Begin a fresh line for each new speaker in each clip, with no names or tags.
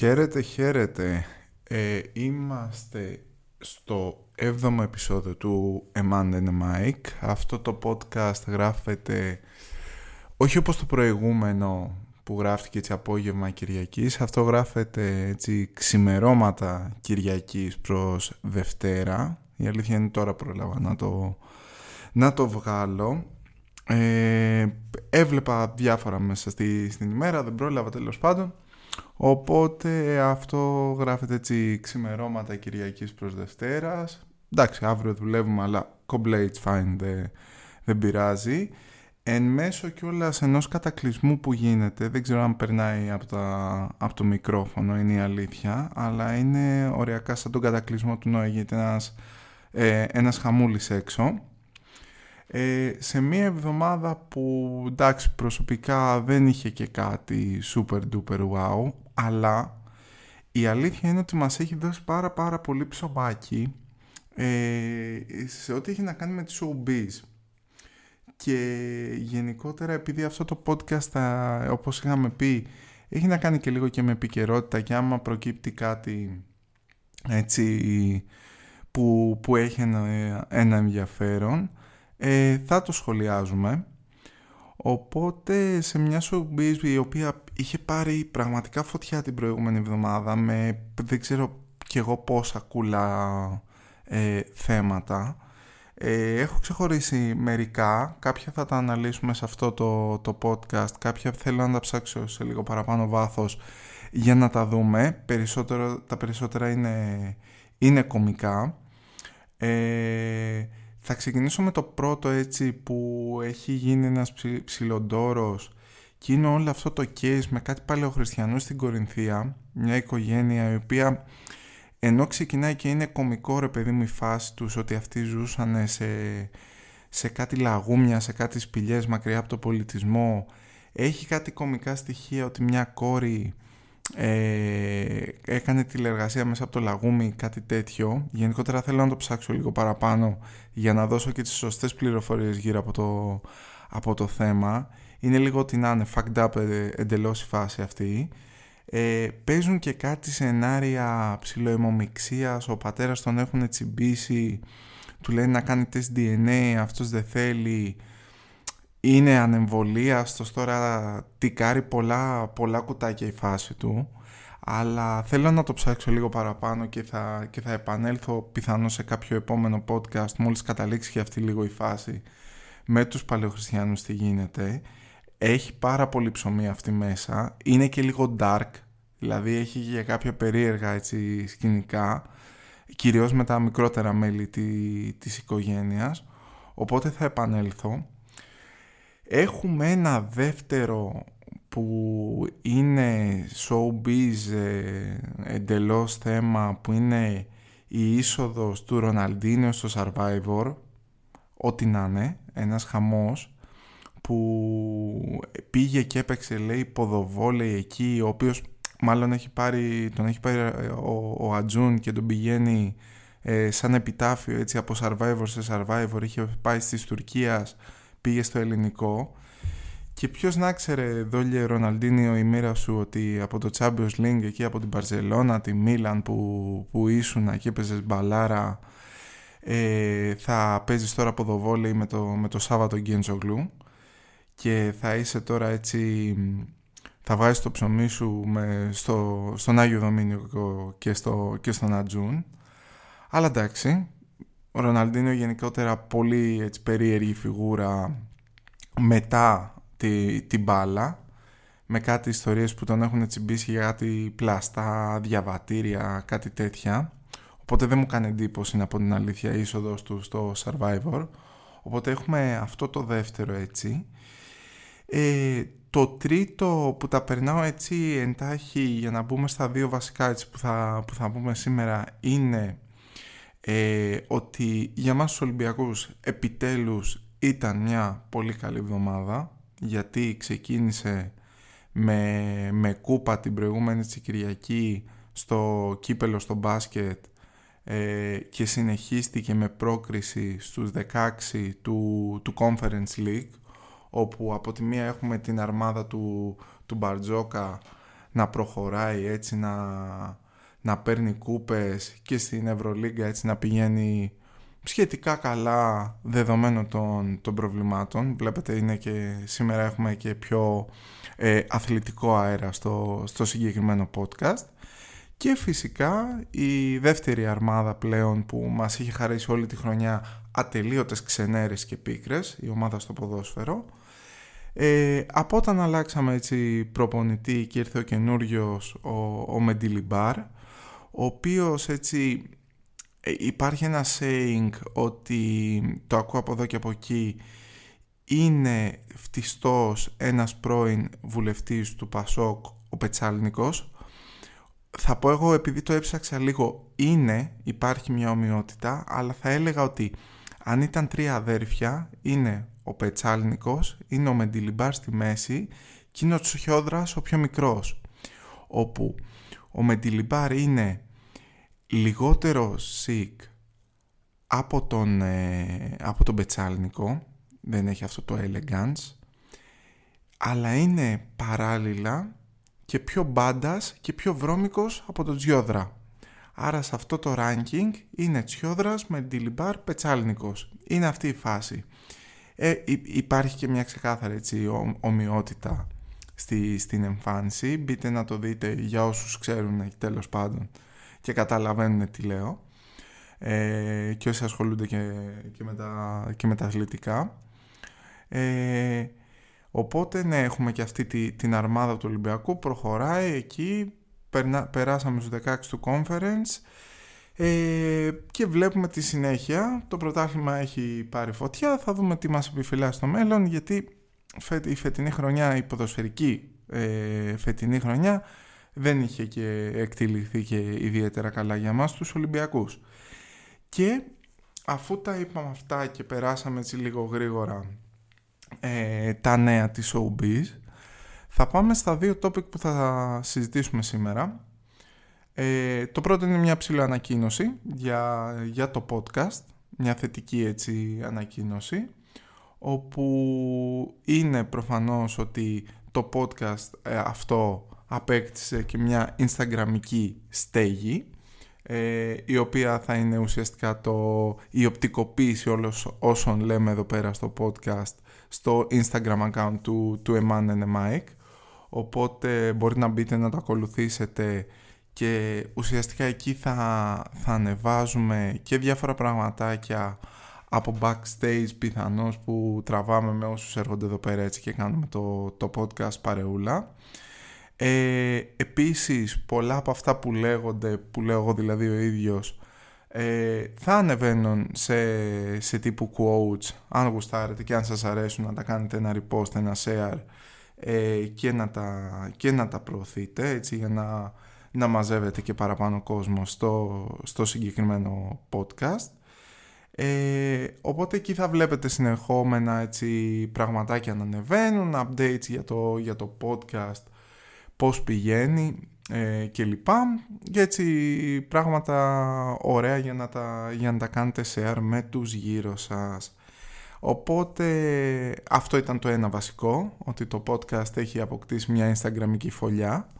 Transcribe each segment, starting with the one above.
Χαίρετε, χαίρετε. Ε, είμαστε στο 7ο επεισόδιο του Eman and Mike. Αυτό το podcast γράφεται όχι όπως το προηγούμενο που γράφτηκε έτσι απόγευμα Κυριακής. Αυτό γράφεται έτσι ξημερώματα Κυριακής προς Δευτέρα. Η αλήθεια είναι τώρα πρόλαβα να το, να το βγάλω. Ε, έβλεπα διάφορα μέσα στη, στην ημέρα, δεν πρόλαβα τέλος πάντων. Οπότε αυτό γράφεται έτσι ξημερώματα Κυριακής προς Δευτέρας. Εντάξει, αύριο δουλεύουμε, αλλά κομπλέ, it's fine, δεν, δεν πειράζει. Εν μέσω κιόλας ενός κατακλυσμού που γίνεται, δεν ξέρω αν περνάει από, τα, από το μικρόφωνο, είναι η αλήθεια, αλλά είναι οριακά σαν τον κατακλυσμό του Νόη, γιατί ένας, ε, ένας χαμούλης έξω. Ε, σε μία εβδομάδα που εντάξει προσωπικά δεν είχε και κάτι super duper wow αλλά η αλήθεια είναι ότι μας έχει δώσει πάρα πάρα πολύ ψωμάκι ε, σε ό,τι έχει να κάνει με τη showbiz και γενικότερα επειδή αυτό το podcast όπως είχαμε πει έχει να κάνει και λίγο και με επικαιρότητα και άμα προκύπτει κάτι έτσι που, που έχει ένα, ένα ενδιαφέρον ε, θα το σχολιάζουμε. Οπότε σε μια showbiz η οποία είχε πάρει πραγματικά φωτιά την προηγούμενη εβδομάδα με δεν ξέρω κι εγώ πόσα κούλα ε, θέματα. Ε, έχω ξεχωρίσει μερικά, κάποια θα τα αναλύσουμε σε αυτό το, το podcast, κάποια θέλω να τα ψάξω σε λίγο παραπάνω βάθος για να τα δούμε. Περισσότερο, τα περισσότερα είναι, είναι κομικά. Ε, θα ξεκινήσω με το πρώτο έτσι που έχει γίνει ένας ψι, ψιλοντόρος και είναι όλο αυτό το case με κάτι παλαιοχριστιανού στην Κορινθία, μια οικογένεια η οποία ενώ ξεκινάει και είναι κομικό ρε παιδί μου η φάση τους ότι αυτοί ζούσαν σε, σε κάτι λαγούμια, σε κάτι σπηλιές μακριά από το πολιτισμό έχει κάτι κομικά στοιχεία ότι μια κόρη ε, έκανε τηλεργασία μέσα από το λαγούμι κάτι τέτοιο. Γενικότερα θέλω να το ψάξω λίγο παραπάνω για να δώσω και τις σωστές πληροφορίες γύρω από το, από το θέμα είναι λίγο ότι να είναι fucked up ε, εντελώς η φάση αυτή. Ε, παίζουν και κάτι σενάρια ψηλοαιμομιξίας ο πατέρας τον έχουν τσιμπήσει. Του λένε να κάνει τεστ DNA αυτός δεν θέλει. Είναι ανεμβολίαστος. Τώρα τικάρει πολλά, πολλά κουτάκια η φάση του. Αλλά θέλω να το ψάξω λίγο παραπάνω και θα, και θα επανέλθω πιθανώς σε κάποιο επόμενο podcast μόλις καταλήξει και αυτή λίγο η φάση. Με τους παλαιοχριστιανούς τι γίνεται έχει πάρα πολύ ψωμί αυτή μέσα. Είναι και λίγο dark δηλαδή έχει και κάποια περίεργα έτσι, σκηνικά κυρίως με τα μικρότερα μέλη της οικογένειας. Οπότε θα επανέλθω. Έχουμε ένα δεύτερο που είναι showbiz ε, εντελώς θέμα που είναι η είσοδος του Ροναλντίνιο στο Survivor. Ό,τι να είναι, ένας χαμός που πήγε και έπαιξε λέει ποδοβόλεϊ εκεί ο οποίος μάλλον έχει πάρει, τον έχει πάρει ε, ο, ο Ατζούν και τον πηγαίνει ε, σαν επιτάφιο έτσι από Survivor σε Survivor. Είχε πάει στις Τουρκίας πήγε στο ελληνικό. Και ποιος να ξέρε δόλια Ροναλντίνιο η μοίρα σου ότι από το Champions League εκεί από την Παρσελώνα, τη Μίλαν που, που ήσουν και έπαιζες μπαλάρα ε, θα παίζεις τώρα ποδοβόλεϊ με το, με το Σάββατο Γκέντζογλου και θα είσαι τώρα έτσι θα βάζεις το ψωμί σου με, στο, στον Άγιο Δομήνιο και, στο, και στον Ατζούν αλλά εντάξει ο Ροναλντίνο γενικότερα πολύ έτσι, περίεργη φιγούρα μετά τη, την μπάλα με κάτι ιστορίες που τον έχουν τσιμπήσει για κάτι πλαστά, διαβατήρια, κάτι τέτοια. Οπότε δεν μου κάνει εντύπωση να πω την αλήθεια η είσοδος του στο Survivor. Οπότε έχουμε αυτό το δεύτερο έτσι. Ε, το τρίτο που τα περνάω έτσι εντάχει για να μπούμε στα δύο βασικά έτσι που θα, που θα πούμε σήμερα είναι ε, ότι για μας τους Ολυμπιακούς επιτέλους ήταν μια πολύ καλή εβδομάδα γιατί ξεκίνησε με, με κούπα την προηγούμενη της Κυριακή στο κύπελο στο μπάσκετ ε, και συνεχίστηκε με πρόκριση στους 16 του, του Conference League όπου από τη μία έχουμε την αρμάδα του, του Μπαρτζόκα να προχωράει έτσι να, να παίρνει κούπες και στην Ευρωλίγκα έτσι να πηγαίνει σχετικά καλά δεδομένων των, των προβλημάτων. Βλέπετε είναι και σήμερα έχουμε και πιο ε, αθλητικό αέρα στο, στο συγκεκριμένο podcast. Και φυσικά η δεύτερη αρμάδα πλέον που μας είχε χαρίσει όλη τη χρονιά ατελείωτες ξενέρες και πίκρες, η ομάδα στο ποδόσφαιρο. Ε, από όταν αλλάξαμε έτσι προπονητή και ήρθε ο καινούριος ο, ο Μεντιλιμπάρ, ο οποίος έτσι ε, υπάρχει ένα saying ότι το ακούω από εδώ και από εκεί είναι φτιστός ένας πρώην βουλευτής του Πασόκ ο Πετσάλνικος. Θα πω εγώ επειδή το έψαξα λίγο είναι, υπάρχει μια ομοιότητα αλλά θα έλεγα ότι αν ήταν τρία αδέρφια είναι ο Πετσάλνικος, είναι ο Μεντιλιμπάρ στη μέση και είναι ο Τσοχιόδρας ο πιο μικρός όπου ο Μεντιλιμπάρ είναι λιγότερο sick από τον, ε, από τον Πετσάλνικο δεν έχει αυτό το elegance αλλά είναι παράλληλα και πιο μπάντας και πιο βρώμικος από τον Τζιόδρα. Άρα σε αυτό το ranking είναι Τσιόδρας με Ντιλιμπάρ Πετσάλνικος. Είναι αυτή η φάση. Ε, υπάρχει και μια ξεκάθαρη έτσι, ομοιότητα στη, στην εμφάνιση. Μπείτε να το δείτε για όσους ξέρουν τέλος πάντων και καταλαβαίνουν τι λέω. Ε, και όσοι ασχολούνται και, και, με, τα, και με τα αθλητικά. Ε, οπότε ναι, έχουμε και αυτή τη, την αρμάδα του Ολυμπιακού, προχωράει εκεί, περνά, περάσαμε στους 16 του conference ε, και βλέπουμε τη συνέχεια. Το πρωτάθλημα έχει πάρει φωτιά, θα δούμε τι μας επιφυλάσσει στο μέλλον, γιατί η φετινή χρονιά, η ποδοσφαιρική ε, φετινή χρονιά, δεν είχε και εκτεληθεί και ιδιαίτερα καλά για μας τους Ολυμπιακούς. Και αφού τα είπαμε αυτά και περάσαμε έτσι λίγο γρήγορα ε, τα νέα της OBs θα πάμε στα δύο topic που θα συζητήσουμε σήμερα. Ε, το πρώτο είναι μια ψηλή ανακοίνωση για, για το podcast, μια θετική έτσι ανακοίνωση, όπου είναι προφανώς ότι το podcast ε, αυτό απέκτησε και μια instagramική στέγη ε, η οποία θα είναι ουσιαστικά το, η οπτικοποίηση όλων όσων λέμε εδώ πέρα στο podcast στο Instagram account του, του Eman and Mike οπότε μπορείτε να μπείτε να το ακολουθήσετε και ουσιαστικά εκεί θα, θα ανεβάζουμε και διάφορα πραγματάκια από backstage πιθανώς που τραβάμε με όσους έρχονται εδώ πέρα έτσι και κάνουμε το, το podcast παρεούλα. Ε, επίσης πολλά από αυτά που λέγονται, που λέω εγώ δηλαδή ο ίδιος, ε, θα ανεβαίνουν σε, σε τύπου quotes, αν γουστάρετε και αν σας αρέσουν να τα κάνετε ένα repost, ένα share ε, και, να τα, και να τα προωθείτε έτσι για να, να μαζεύετε και παραπάνω κόσμο στο, στο συγκεκριμένο podcast. Ε, οπότε εκεί θα βλέπετε συνεχόμενα έτσι, πραγματάκια να ανεβαίνουν, updates για το, για το podcast πώς πηγαίνει ε, και λοιπά και έτσι πράγματα ωραία για να, τα, για να τα κάνετε share με τους γύρω σας. Οπότε αυτό ήταν το ένα βασικό, ότι το podcast έχει αποκτήσει μια instagramική φωλιά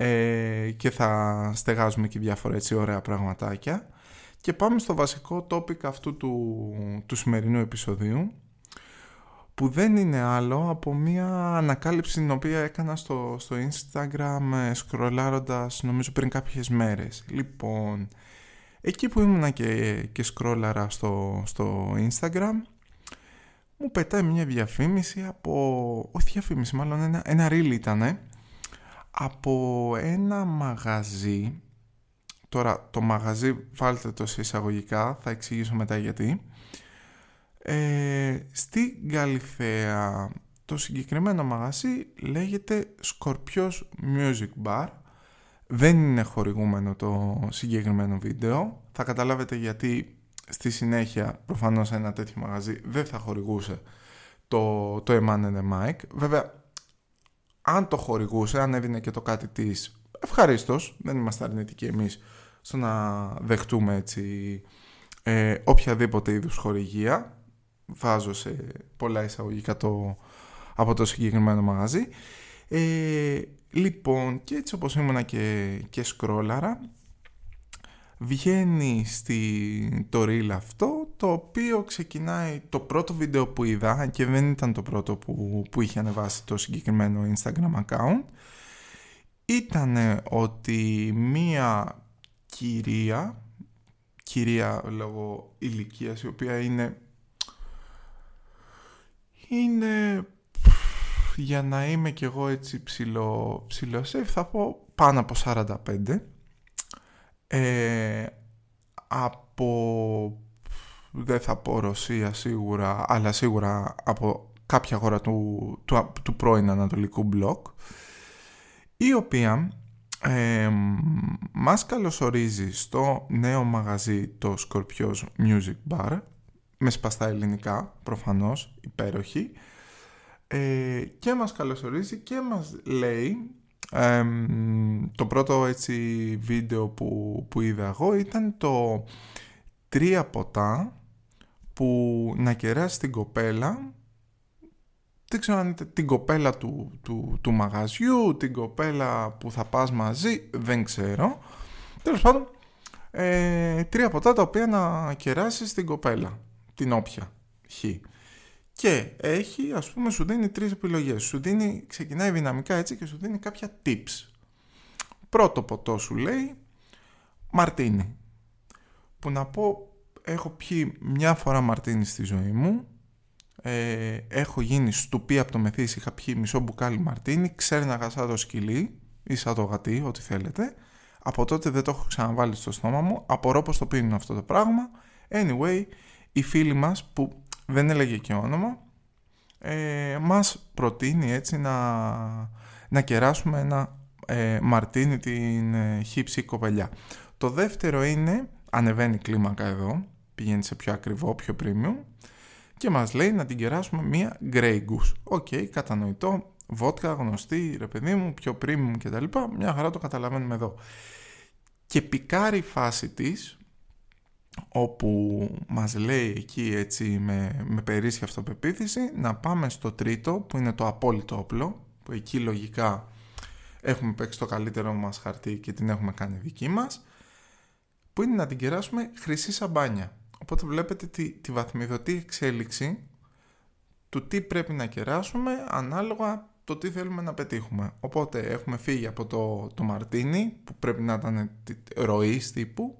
ε, και θα στεγάζουμε και διάφορα έτσι ωραία πραγματάκια. Και πάμε στο βασικό topic αυτού του, του σημερινού επεισοδίου που δεν είναι άλλο από μια ανακάλυψη την οποία έκανα στο, στο Instagram ε, σκρολάροντας νομίζω πριν κάποιες μέρες. Λοιπόν, εκεί που ήμουνα και, και σκρόλαρα στο, στο Instagram μου πετάει μια διαφήμιση από... όχι διαφήμιση μάλλον ένα, ένα reel ήταν από ένα μαγαζί τώρα το μαγαζί βάλτε το σε εισαγωγικά θα εξηγήσω μετά γιατί ε, στη Γαλιθέα το συγκεκριμένο μαγαζί λέγεται Σκορπιός Music Bar. Δεν είναι χορηγούμενο το συγκεκριμένο βίντεο. Θα καταλάβετε γιατί στη συνέχεια προφανώς ένα τέτοιο μαγαζί δεν θα χορηγούσε το, το Eman and Mike. Βέβαια, αν το χορηγούσε, αν έδινε και το κάτι της, ευχαρίστως, δεν είμαστε αρνητικοί εμείς στο να δεχτούμε έτσι ε, οποιαδήποτε είδους χορηγία βάζω σε πολλά εισαγωγικά το, από το συγκεκριμένο μαγαζί. Ε, λοιπόν, και έτσι όπως ήμουνα και, και σκρόλαρα, βγαίνει στη, το reel αυτό, το οποίο ξεκινάει το πρώτο βίντεο που είδα, και δεν ήταν το πρώτο που, που είχε ανεβάσει το συγκεκριμένο Instagram account, ήταν ότι μία κυρία, κυρία λόγω ηλικίας, η οποία είναι, είναι για να είμαι κι εγώ έτσι ψηλό, ψηλό safe, θα πω πάνω από 45. Ε, από, δεν θα πω Ρωσία σίγουρα, αλλά σίγουρα από κάποια χώρα του, του, του πρώην Ανατολικού μπλοκ, η οποία ε, μας καλωσορίζει στο νέο μαγαζί το Scorpios Music Bar με σπαστά ελληνικά προφανώς υπέροχη ε, και μας καλωσορίζει και μας λέει το πρώτο έτσι βίντεο που, που είδα εγώ ήταν το τρία ποτά που να κεράσει την κοπέλα δεν ξέρω αν είναι την κοπέλα του, του, του μαγαζιού, την κοπέλα που θα πας μαζί, δεν ξέρω. Τέλος πάντων, ε, τρία ποτά τα οποία να κεράσεις την κοπέλα, την όποια, χ. Και έχει, ας πούμε, σου δίνει τρεις επιλογές. Σου δίνει, ξεκινάει δυναμικά έτσι και σου δίνει κάποια tips. Πρώτο ποτό σου λέει, μαρτίνι. Που να πω, έχω πιει μια φορά μαρτίνι στη ζωή μου. Ε, έχω γίνει στουπί από το μεθύσι, είχα πιει μισό μπουκάλι μαρτίνι, ξέρναγα σαν το σκυλί ή σαν το γατί, ό,τι θέλετε. Από τότε δεν το έχω ξαναβάλει στο στόμα μου. Απορώ πως το πίνουν αυτό το πράγμα. Anyway, οι φίλοι μας που δεν έλεγε και όνομα, ε, μας προτείνει έτσι να, να κεράσουμε ένα ε, μαρτίνι την ε, χύψη κοπελιά. Το δεύτερο είναι, ανεβαίνει κλίμακα εδώ, πηγαίνει σε πιο ακριβό, πιο premium και μας λέει να την κεράσουμε μία Grey Goose. OK, okay, κατανοητό, βότκα γνωστή, ρε παιδί μου, πιο premium κτλ. Μια χαρά το καταλαβαίνουμε εδώ. Και πικάρει η φάση της, όπου μας λέει εκεί έτσι με, με περίσσια αυτοπεποίθηση να πάμε στο τρίτο που είναι το απόλυτο όπλο που εκεί λογικά έχουμε παίξει το καλύτερο μας χαρτί και την έχουμε κάνει δική μας που είναι να την κεράσουμε χρυσή σαμπάνια. Οπότε βλέπετε τη, τη βαθμιδωτή εξέλιξη του τι πρέπει να κεράσουμε ανάλογα το τι θέλουμε να πετύχουμε. Οπότε έχουμε φύγει από το, το μαρτίνι που πρέπει να ήταν ροής τύπου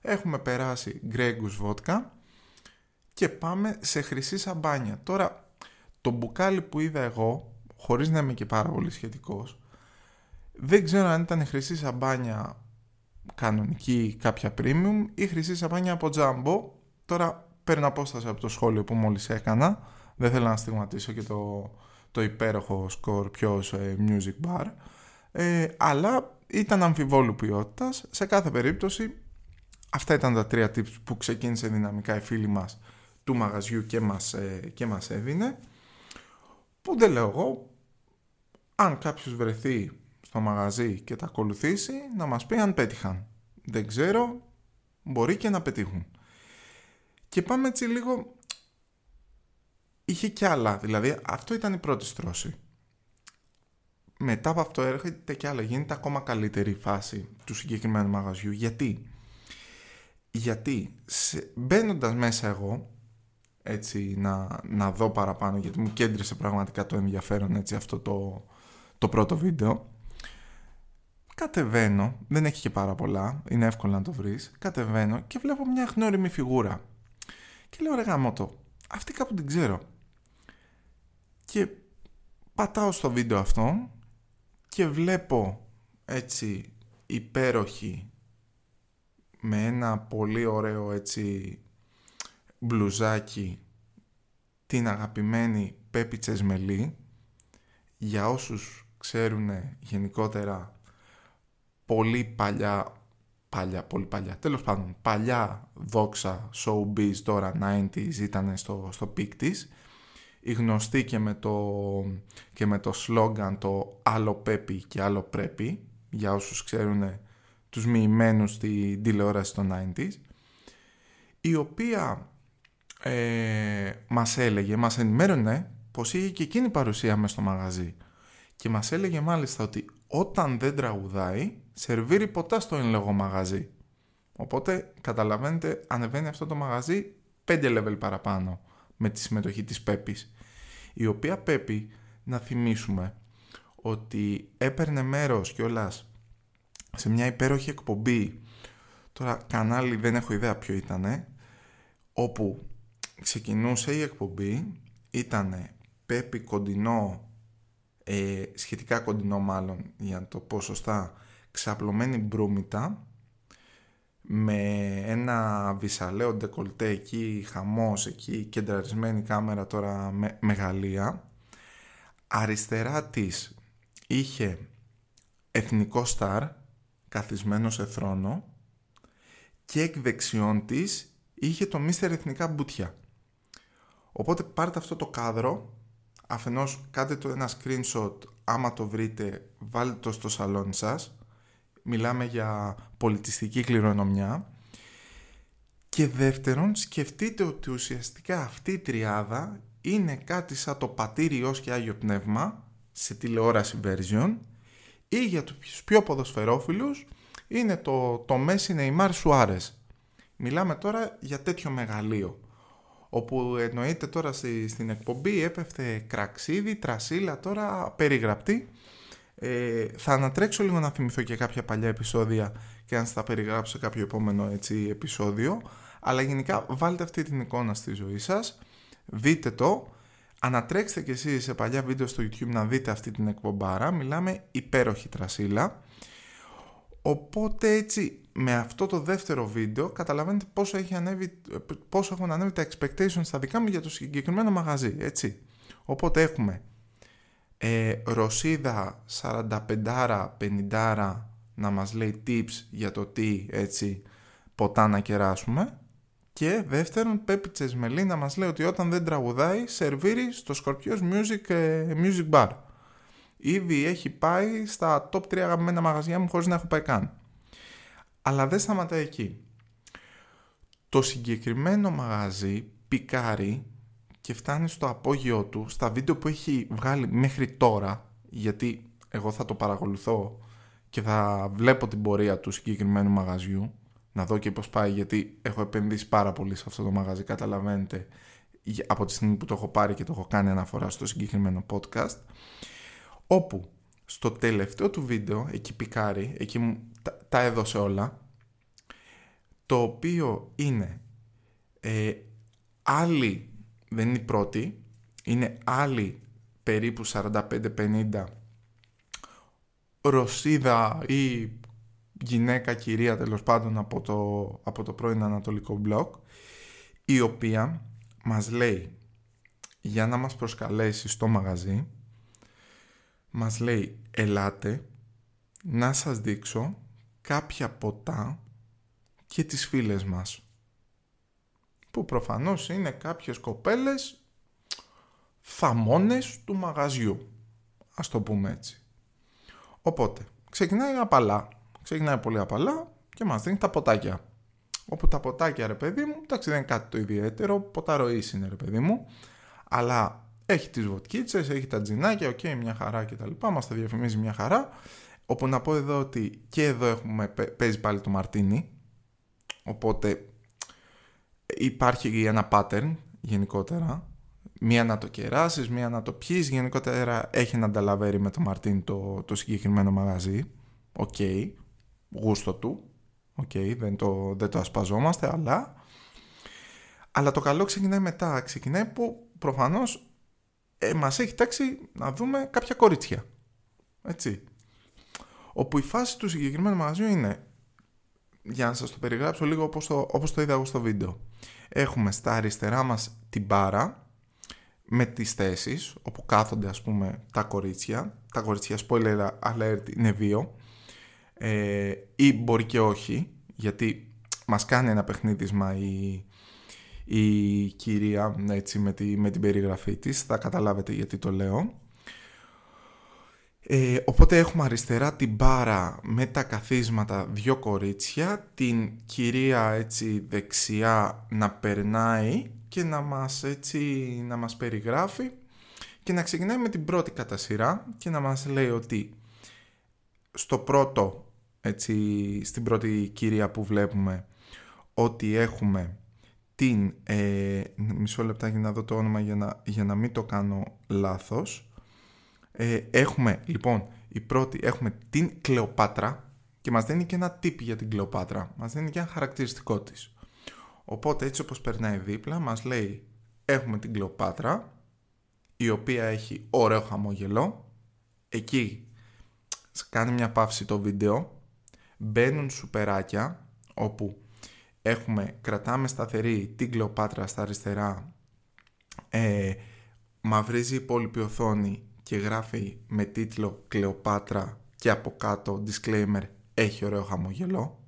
Έχουμε περάσει γκρέγκους βότκα και πάμε σε χρυσή σαμπάνια. Τώρα, το μπουκάλι που είδα εγώ, χωρίς να είμαι και πάρα πολύ σχετικός, δεν ξέρω αν ήταν χρυσή σαμπάνια κανονική κάποια premium ή χρυσή σαμπάνια από τζάμπο. Τώρα παίρνω απόσταση από το σχόλιο που μόλις έκανα. Δεν θέλω να στιγματίσω και το, το υπέροχο Scorpios ε, Music Bar. Ε, αλλά ήταν αμφιβόλου ποιότητας. Σε κάθε περίπτωση Αυτά ήταν τα τρία tips που ξεκίνησε δυναμικά η φίλη μας του μαγαζιού και μας, ε, και μας έδινε. Που δεν λέω εγώ, αν κάποιος βρεθεί στο μαγαζί και τα ακολουθήσει, να μας πει αν πέτυχαν. Δεν ξέρω, μπορεί και να πετύχουν. Και πάμε έτσι λίγο... Είχε κι άλλα, δηλαδή αυτό ήταν η πρώτη στρώση. Μετά από αυτό έρχεται κι άλλα, γίνεται ακόμα καλύτερη η φάση του συγκεκριμένου μαγαζιού. Γιατί; Γιατί μπαίνοντας μέσα εγώ έτσι να, να δω παραπάνω γιατί μου κέντρισε πραγματικά το ενδιαφέρον έτσι αυτό το, το πρώτο βίντεο κατεβαίνω, δεν έχει και πάρα πολλά, είναι εύκολο να το βρεις κατεβαίνω και βλέπω μια γνώριμη φιγούρα. Και λέω ρε γαμώτο, αυτή κάπου την ξέρω και πατάω στο βίντεο αυτό και βλέπω έτσι υπέροχη με ένα πολύ ωραίο έτσι μπλουζάκι την αγαπημένη Πέπη Τσεσμελή. Για όσους ξέρουν γενικότερα πολύ παλιά παλιά, πολύ παλιά, τέλος πάντων παλιά δόξα showbiz τώρα 90s ήταν στο, στο peak της. Η γνωστή και με το, και με το slogan το άλλο πέπι και άλλο πρέπει για όσους ξέρουν τους μοιημένους στη τηλεόραση των 90s η οποία ε, μας έλεγε, μας ενημέρωνε πως είχε και εκείνη παρουσία μέσα στο μαγαζί και μας έλεγε μάλιστα ότι όταν δεν τραγουδάει, σερβίρει ποτά στο εν λόγω μαγαζί. Οπότε, καταλαβαίνετε, ανεβαίνει αυτό το μαγαζί 5 level παραπάνω με τη συμμετοχή της Πέπης. Η οποία Πέπη, να θυμίσουμε, ότι έπαιρνε μέρος κιόλας σε μια υπέροχη εκπομπή τώρα κανάλι δεν έχω ιδέα ποιο ήτανε όπου ξεκινούσε η εκπομπή ήτανε Πέπη κοντινό ε, σχετικά κοντινό μάλλον για να το πω σωστά ξαπλωμένη μπρούμητα με ένα βυσαλαίο ντεκολτέ εκεί, χαμός εκεί, κεντραρισμένη κάμερα τώρα με, μεγαλεία. Αριστερά της είχε εθνικό στάρ καθισμένος σε θρόνο και εκ δεξιών της είχε το Μίστερ Εθνικά Μπουτια. Οπότε πάρτε αυτό το κάδρο, αφενός κάντε το ένα screenshot, άμα το βρείτε βάλτε το στο σαλόνι σας, μιλάμε για πολιτιστική κληρονομιά. Και δεύτερον σκεφτείτε ότι ουσιαστικά αυτή η τριάδα είναι κάτι σαν το πατήρι ως και Άγιο Πνεύμα σε τηλεόραση version ή για τους πιο ποδοσφαιρόφιλους είναι το, το Messi Neymar Suarez. Μιλάμε τώρα για τέτοιο μεγαλείο όπου εννοείται τώρα στη, στην εκπομπή έπεφτε κραξίδι, τρασίλα τώρα περιγραπτή. Ε, θα ανατρέξω λίγο να θυμηθώ και κάποια παλιά επεισόδια και αν θα περιγράψω σε κάποιο επόμενο έτσι, επεισόδιο αλλά γενικά βάλτε αυτή την εικόνα στη ζωή σας δείτε το Ανατρέξτε κι εσείς σε παλιά βίντεο στο YouTube να δείτε αυτή την εκπομπάρα. Μιλάμε υπέροχη τρασίλα. Οπότε έτσι με αυτό το δεύτερο βίντεο καταλαβαίνετε πόσο, έχει ανέβει, πόσο έχουν ανέβει τα expectations στα δικά μου για το συγκεκριμένο μαγαζί. Έτσι. Οπότε έχουμε ε, Ρωσίδα 45-50 να μας λέει tips για το τι έτσι ποτά να κεράσουμε και δεύτερον, Πέπι Τσεσμελή να μας λέει ότι όταν δεν τραγουδάει, σερβίρει στο Σκορπιός Music, ε, Music Bar. Ήδη έχει πάει στα top 3 αγαπημένα μαγαζιά μου χωρίς να έχω πάει καν. Αλλά δεν σταματάει εκεί. Το συγκεκριμένο μαγαζί πικάρει και φτάνει στο απόγειό του, στα βίντεο που έχει βγάλει μέχρι τώρα, γιατί εγώ θα το παρακολουθώ και θα βλέπω την πορεία του συγκεκριμένου μαγαζιού, να δω και πώς πάει γιατί έχω επενδύσει πάρα πολύ σε αυτό το μαγαζί καταλαβαίνετε από τη στιγμή που το έχω πάρει και το έχω κάνει αναφορά στο συγκεκριμένο podcast όπου στο τελευταίο του βίντεο εκεί πικάρει, εκεί μου τα, έδωσε όλα το οποίο είναι ε, άλλη δεν είναι η πρώτη είναι άλλη περίπου 45-50 Ρωσίδα ή γυναίκα, κυρία τέλος πάντων από το, από το πρώην Ανατολικό Μπλοκ η οποία μας λέει για να μας προσκαλέσει στο μαγαζί μας λέει ελάτε να σας δείξω κάποια ποτά και τις φίλες μας που προφανώς είναι κάποιες κοπέλες θαμώνες του μαγαζιού ας το πούμε έτσι. Οπότε ξεκινάει απαλά ξεκινάει πολύ απαλά και μας δίνει τα ποτάκια. Όπου τα ποτάκια ρε παιδί μου, εντάξει δεν είναι κάτι το ιδιαίτερο, ποταροής είναι ρε παιδί μου, αλλά έχει τις βοτκίτσες, έχει τα τζινάκια, οκέι, okay, μια χαρά και τα λοιπά, μας τα διαφημίζει μια χαρά. Όπου να πω εδώ ότι και εδώ έχουμε, παίζει πάλι το μαρτίνι, οπότε υπάρχει ένα pattern γενικότερα, μία να το κεράσεις, μία να το πιείς, γενικότερα έχει ένα νταλαβέρι με το μαρτίνι το, το συγκεκριμένο μαγαζί, οκ, okay γούστο του. Οκ, δεν, το, δεν το ασπαζόμαστε, αλλά... Αλλά το καλό ξεκινάει μετά. Ξεκινάει που προφανώς ε, μας έχει τάξει να δούμε κάποια κορίτσια. Έτσι. Όπου η φάση του συγκεκριμένου μαγαζιού είναι, για να σας το περιγράψω λίγο όπως το, όπως το είδα εγώ στο βίντεο. Έχουμε στα αριστερά μας την μπάρα με τις θέσεις όπου κάθονται ας πούμε τα κορίτσια. Τα κορίτσια spoiler alert είναι δύο ε, ή μπορεί και όχι, γιατί μας κάνει ένα παιχνίδισμα η, η κυρία έτσι, με, τη, με την περιγραφή της, θα καταλάβετε γιατί το λέω. Ε, οπότε έχουμε αριστερά την μπάρα με τα καθίσματα δυο κορίτσια, την κυρία έτσι δεξιά να περνάει και να μας, έτσι, να μας περιγράφει και να ξεκινάει με την πρώτη κατά σειρά και να μας λέει ότι στο πρώτο, έτσι, στην πρώτη κυρία που βλέπουμε, ότι έχουμε την, ε, μισό λεπτάκι να δω το όνομα για να, για να μην το κάνω λάθος, ε, έχουμε λοιπόν η πρώτη, έχουμε την Κλεοπάτρα και μας δίνει και ένα τύπη για την Κλεοπάτρα, μας δίνει και ένα χαρακτηριστικό της. Οπότε έτσι όπως περνάει δίπλα μας λέει έχουμε την Κλεοπάτρα η οποία έχει ωραίο χαμόγελο. Εκεί κάνει μια παύση το βίντεο μπαίνουν σουπεράκια όπου έχουμε, κρατάμε σταθερή την Κλεοπάτρα στα αριστερά ε, μαυρίζει η υπόλοιπη οθόνη και γράφει με τίτλο Κλεοπάτρα και από κάτω disclaimer έχει ωραίο χαμογελό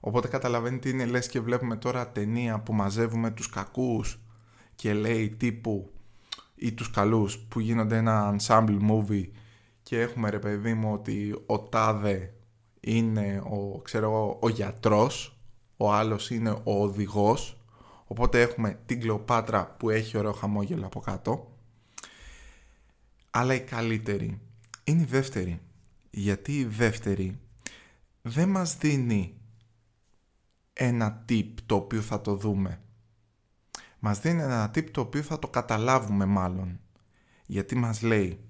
οπότε καταλαβαίνετε είναι λες και βλέπουμε τώρα ταινία που μαζεύουμε τους κακούς και λέει τύπου ή τους καλούς που γίνονται ένα ensemble movie και έχουμε ρε παιδί μου ότι ο τάδε είναι ο, ξέρω, ο γιατρός, ο άλλος είναι ο οδηγός, οπότε έχουμε την Κλεοπάτρα που έχει ωραίο χαμόγελο από κάτω. Αλλά η καλύτερη είναι η δεύτερη, γιατί η δεύτερη δεν μας δίνει ένα tip το οποίο θα το δούμε. Μας δίνει ένα tip το οποίο θα το καταλάβουμε μάλλον. Γιατί μας λέει,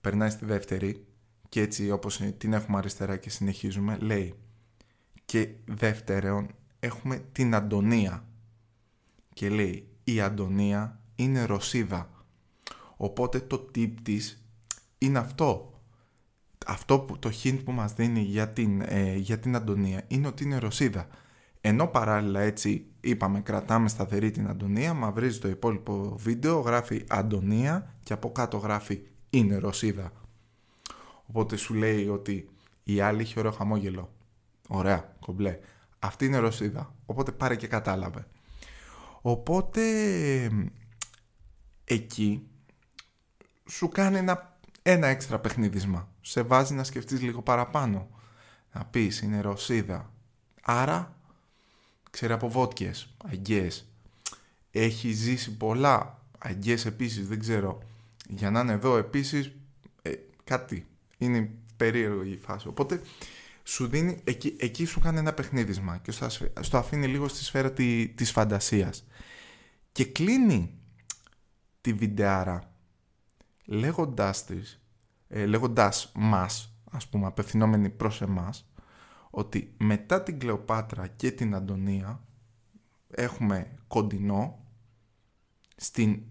περνάει στη δεύτερη και έτσι όπως την έχουμε αριστερά και συνεχίζουμε, λέει και δεύτερον έχουμε την Αντωνία και λέει η Αντωνία είναι Ρωσίδα. Οπότε το tip της είναι αυτό. Αυτό που το hint που μας δίνει για την, ε, για την Αντωνία είναι ότι είναι Ρωσίδα ενώ παράλληλα έτσι είπαμε κρατάμε σταθερή την Αντωνία μαυρίζει το υπόλοιπο βίντεο γράφει Αντωνία και από κάτω γράφει είναι Ρωσίδα Οπότε σου λέει ότι η άλλη έχει ωραίο χαμόγελο. Ωραία, κομπλέ. Αυτή είναι Ρωσίδα. Οπότε πάρε και κατάλαβε. Οπότε εκεί σου κάνει ένα, ένα έξτρα παιχνίδισμα. Σε βάζει να σκεφτείς λίγο παραπάνω. Να πεις είναι Ρωσίδα. Άρα ξέρει από βότκες, αγγές. Έχει ζήσει πολλά αγγές επίσης, δεν ξέρω. Για να είναι εδώ επίσης ε, κάτι είναι περίεργο η φάση. Οπότε σου δίνει, εκεί, εκεί σου κάνει ένα παιχνίδισμα και στο, αφήνει λίγο στη σφαίρα τη, της φαντασίας. Και κλείνει τη βιντεάρα λέγοντάς της, ε, λέγοντάς μας, ας πούμε, απευθυνόμενοι προς εμάς, ότι μετά την Κλεοπάτρα και την Αντωνία έχουμε κοντινό στην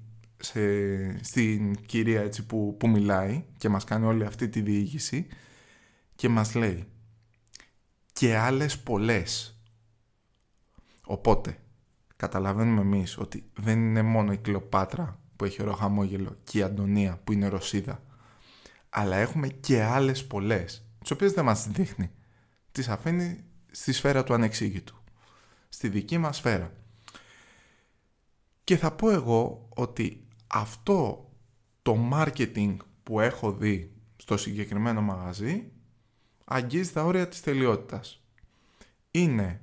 σε, στην κυρία έτσι που, που μιλάει και μας κάνει όλη αυτή τη διήγηση και μας λέει και άλλες πολλές. Οπότε καταλαβαίνουμε εμείς ότι δεν είναι μόνο η Κλεοπάτρα που έχει ωραίο χαμόγελο και η Αντωνία που είναι Ρωσίδα αλλά έχουμε και άλλες πολλές τις οποίες δεν μας δείχνει. Τις αφήνει στη σφαίρα του ανεξήγητου. Στη δική μας σφαίρα. Και θα πω εγώ ότι αυτό το marketing που έχω δει στο συγκεκριμένο μαγαζί αγγίζει τα όρια της τελειότητας. Είναι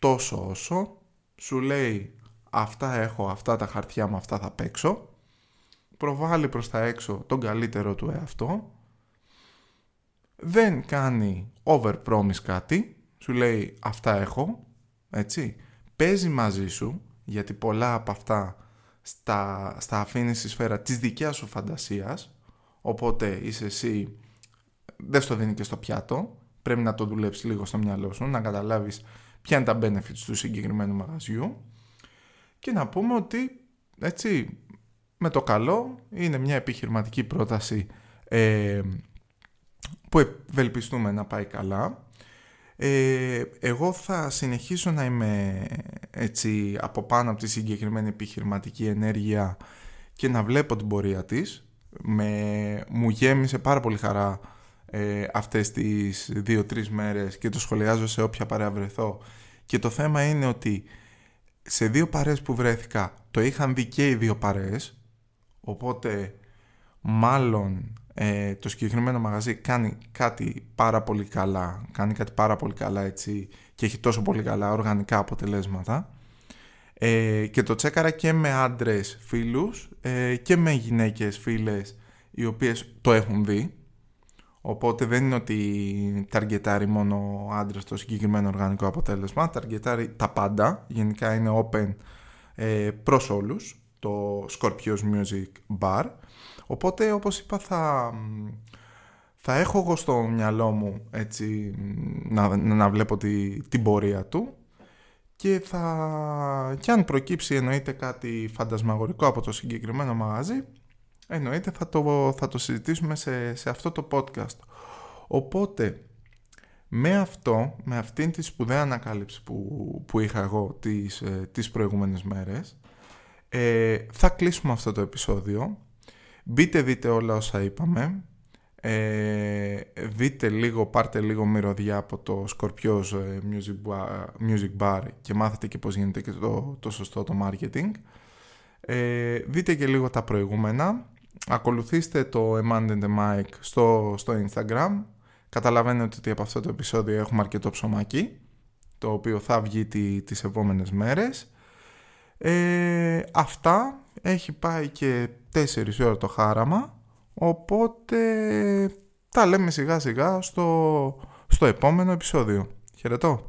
τόσο όσο σου λέει αυτά έχω, αυτά τα χαρτιά μου, αυτά θα παίξω προβάλλει προς τα έξω τον καλύτερο του εαυτό. Δεν κάνει over promise κάτι. Σου λέει αυτά έχω έτσι. Παίζει μαζί σου γιατί πολλά από αυτά στα, στα αφήνεις στη σφαίρα της δικιάς σου φαντασίας οπότε είσαι εσύ δεν στο δίνει και στο πιάτο πρέπει να το δουλέψεις λίγο στο μυαλό σου να καταλάβεις ποια είναι τα benefits του συγκεκριμένου μαγαζιού και να πούμε ότι έτσι με το καλό είναι μια επιχειρηματική πρόταση ε, που ευελπιστούμε να πάει καλά ε, εγώ θα συνεχίσω να είμαι έτσι από πάνω από τη συγκεκριμένη επιχειρηματική ενέργεια και να βλέπω την πορεία της. Με, μου γέμισε πάρα πολύ χαρά ε, αυτές τις δύο-τρεις μέρες και το σχολιάζω σε όποια παρέα βρεθώ. Και το θέμα είναι ότι σε δύο παρέες που βρέθηκα το είχαν δει και οι δύο παρέες, οπότε μάλλον ε, το συγκεκριμένο μαγαζί κάνει κάτι πάρα πολύ καλά, κάνει κάτι πάρα πολύ καλά έτσι και έχει τόσο πολύ καλά οργανικά αποτελέσματα. Ε, και το τσέκαρα και με άντρες φίλους ε, και με γυναίκες φίλες οι οποίες το έχουν δει. Οπότε δεν είναι ότι ταργετάρει μόνο ο άντρας το συγκεκριμένο οργανικό αποτέλεσμα, ταργετάρει τα πάντα, γενικά είναι open ε, προς όλους, το Scorpios Music Bar. Οπότε όπως είπα θα, θα έχω εγώ στο μυαλό μου έτσι, να, να βλέπω τη, την πορεία του και θα και αν προκύψει εννοείται κάτι φαντασμαγορικό από το συγκεκριμένο μαγαζί εννοείται θα το, θα το συζητήσουμε σε, σε αυτό το podcast. Οπότε με αυτό, με αυτήν τη σπουδαία ανακάλυψη που, που είχα εγώ τις, ε, τις προηγούμενες μέρες ε, θα κλείσουμε αυτό το επεισόδιο. Μπείτε δείτε όλα όσα είπαμε. Ε, δείτε λίγο, πάρτε λίγο μυρωδιά από το Scorpios ε, Music Bar, Music Bar και μάθετε και πώς γίνεται και το, το σωστό το marketing. Ε, δείτε και λίγο τα προηγούμενα. Ακολουθήστε το Emand and the Mic στο, στο Instagram. Καταλαβαίνετε ότι από αυτό το επεισόδιο έχουμε αρκετό ψωμάκι, το οποίο θα βγει τι, τις επόμενες μέρες. Ε, αυτά έχει πάει και 4 ώρα το χάραμα οπότε τα λέμε σιγά σιγά στο, στο επόμενο επεισόδιο. Χαιρετώ!